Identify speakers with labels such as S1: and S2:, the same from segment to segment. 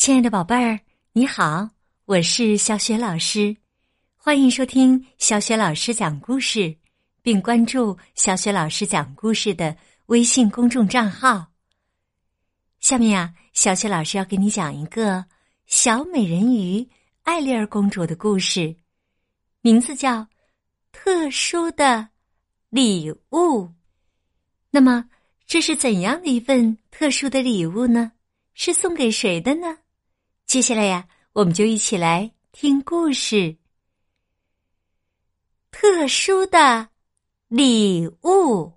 S1: 亲爱的宝贝儿，你好，我是小雪老师，欢迎收听小雪老师讲故事，并关注小雪老师讲故事的微信公众账号。下面啊，小雪老师要给你讲一个小美人鱼艾丽儿公主的故事，名字叫《特殊的礼物》。那么，这是怎样的一份特殊的礼物呢？是送给谁的呢？接下来呀，我们就一起来听故事。特殊的礼物，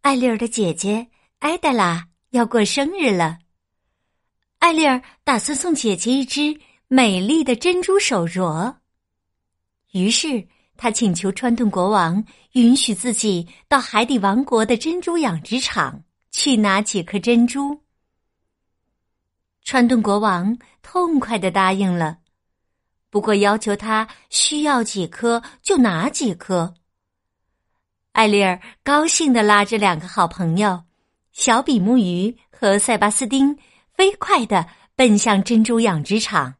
S1: 艾丽儿的姐姐艾黛拉要过生日了。艾丽儿打算送姐姐一只美丽的珍珠手镯，于是她请求川顿国王允许自己到海底王国的珍珠养殖场。去拿几颗珍珠。川顿国王痛快的答应了，不过要求他需要几颗就拿几颗。艾丽儿高兴的拉着两个好朋友小比目鱼和塞巴斯丁，飞快的奔向珍珠养殖场。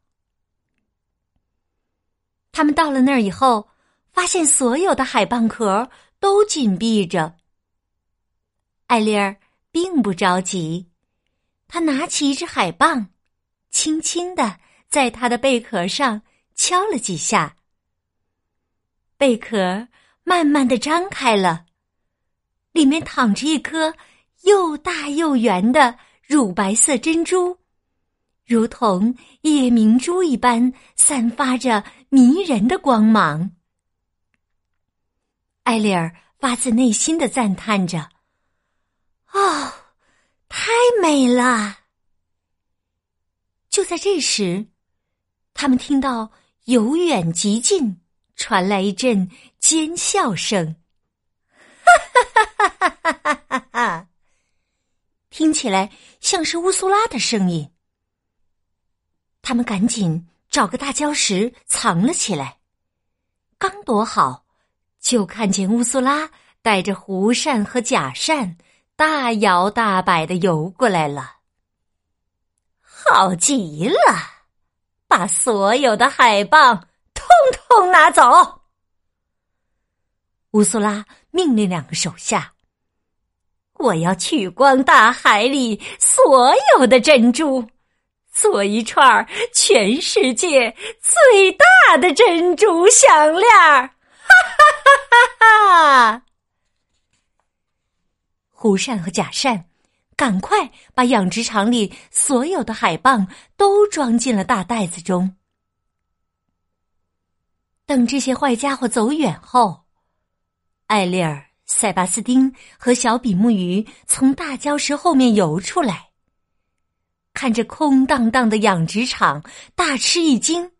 S1: 他们到了那儿以后，发现所有的海蚌壳都紧闭着。艾丽儿。并不着急，他拿起一只海蚌，轻轻的在它的贝壳上敲了几下。贝壳慢慢的张开了，里面躺着一颗又大又圆的乳白色珍珠，如同夜明珠一般，散发着迷人的光芒。艾丽儿发自内心的赞叹着。哦，太美了！就在这时，他们听到由远及近传来一阵尖笑声，哈哈哈哈哈哈！哈听起来像是乌苏拉的声音。他们赶紧找个大礁石藏了起来，刚躲好，就看见乌苏拉带着弧扇和假扇。大摇大摆的游过来了，好极了！把所有的海蚌通通拿走。乌苏拉命令两个手下：“我要取光大海里所有的珍珠，做一串全世界最大的珍珠项链！”哈哈哈哈哈！胡善和假扇，赶快把养殖场里所有的海蚌都装进了大袋子中。等这些坏家伙走远后，艾丽尔、塞巴斯丁和小比目鱼从大礁石后面游出来，看着空荡荡的养殖场，大吃一惊。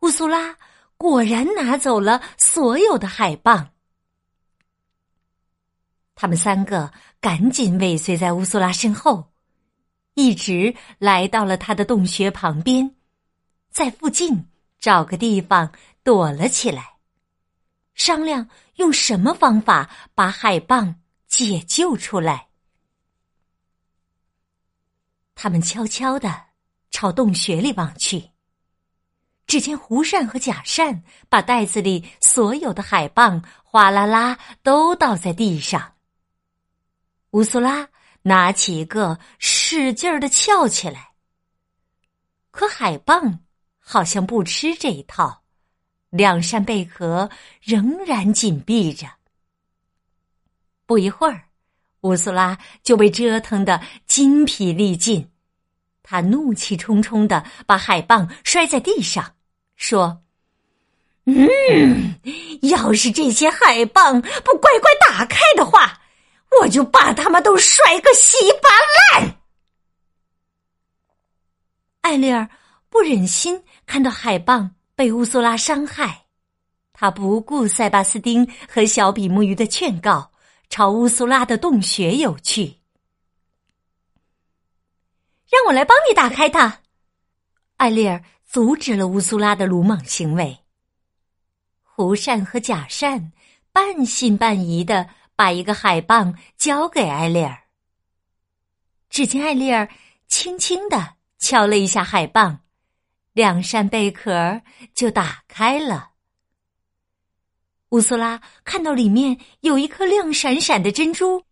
S1: 乌苏拉果然拿走了所有的海蚌。他们三个赶紧尾随在乌苏拉身后，一直来到了他的洞穴旁边，在附近找个地方躲了起来，商量用什么方法把海蚌解救出来。他们悄悄的朝洞穴里望去，只见胡扇和假扇把袋子里所有的海蚌哗啦啦都倒在地上。乌苏拉拿起一个，使劲儿的翘起来。可海蚌好像不吃这一套，两扇贝壳仍然紧闭着。不一会儿，乌苏拉就被折腾的筋疲力尽，他怒气冲冲的把海蚌摔在地上，说：“嗯，要是这些海蚌不乖乖打开的话。”我就把他们都摔个稀巴烂！艾丽儿不忍心看到海蚌被乌苏拉伤害，他不顾塞巴斯丁和小比目鱼的劝告，朝乌苏拉的洞穴游去。让我来帮你打开它！艾丽儿阻止了乌苏拉的鲁莽行为。胡善和假善半信半疑的。把一个海蚌交给艾丽儿。只见艾丽儿轻轻的敲了一下海蚌，两扇贝壳就打开了。乌苏拉看到里面有一颗亮闪闪的珍珠，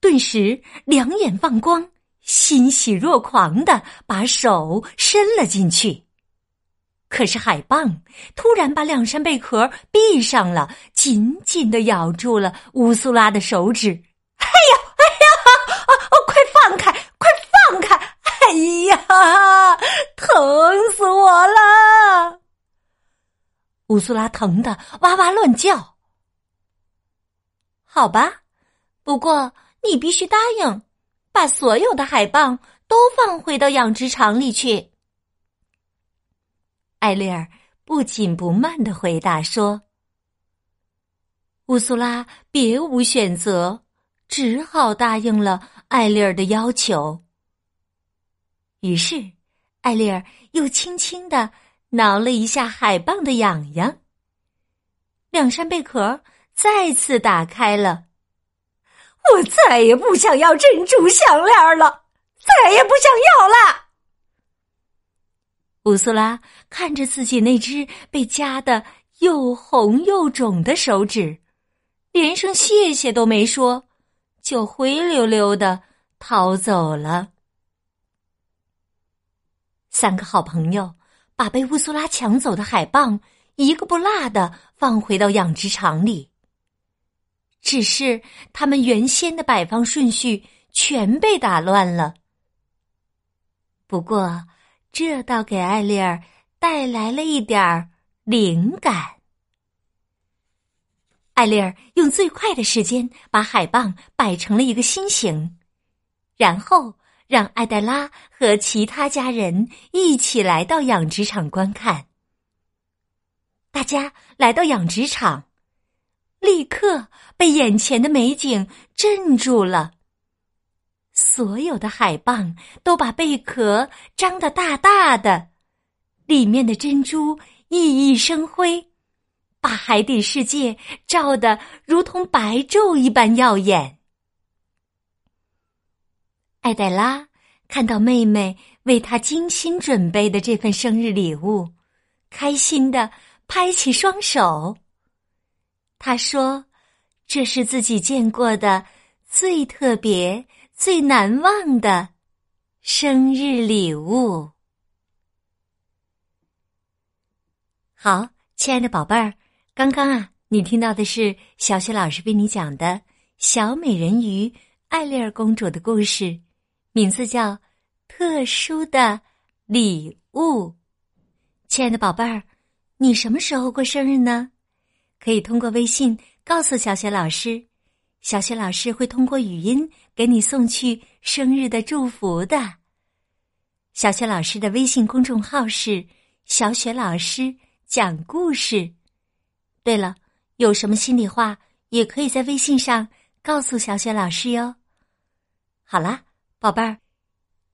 S1: 顿时两眼放光，欣喜若狂的把手伸了进去。可是海蚌突然把两扇贝壳闭上了，紧紧的咬住了乌苏拉的手指。哎呀，哎呀，哦，快放开，快放开！哎呀，疼死我了！乌苏拉疼得哇哇乱叫。好吧，不过你必须答应，把所有的海蚌都放回到养殖场里去。艾丽儿不紧不慢的回答说：“乌苏拉别无选择，只好答应了艾丽儿的要求。”于是，艾丽儿又轻轻的。挠了一下海蚌的痒痒，两扇贝壳再次打开了。我再也不想要珍珠项链了，再也不想要了。乌苏拉看着自己那只被夹得又红又肿的手指，连声谢谢都没说，就灰溜溜的逃走了。三个好朋友。把被乌苏拉抢走的海蚌一个不落的放回到养殖场里。只是他们原先的摆放顺序全被打乱了。不过，这倒给艾丽儿带来了一点儿灵感。艾丽儿用最快的时间把海蚌摆成了一个心形，然后。让艾黛拉和其他家人一起来到养殖场观看。大家来到养殖场，立刻被眼前的美景镇住了。所有的海蚌都把贝壳张得大大的，里面的珍珠熠熠生辉，把海底世界照得如同白昼一般耀眼。艾黛拉看到妹妹为她精心准备的这份生日礼物，开心的拍起双手。她说：“这是自己见过的最特别、最难忘的生日礼物。”好，亲爱的宝贝儿，刚刚啊，你听到的是小雪老师为你讲的《小美人鱼艾丽儿公主》的故事。名字叫《特殊的礼物》，亲爱的宝贝儿，你什么时候过生日呢？可以通过微信告诉小雪老师，小雪老师会通过语音给你送去生日的祝福的。小雪老师的微信公众号是“小雪老师讲故事”。对了，有什么心里话也可以在微信上告诉小雪老师哟。好啦。宝贝儿，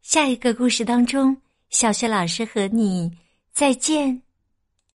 S1: 下一个故事当中，小雪老师和你再见。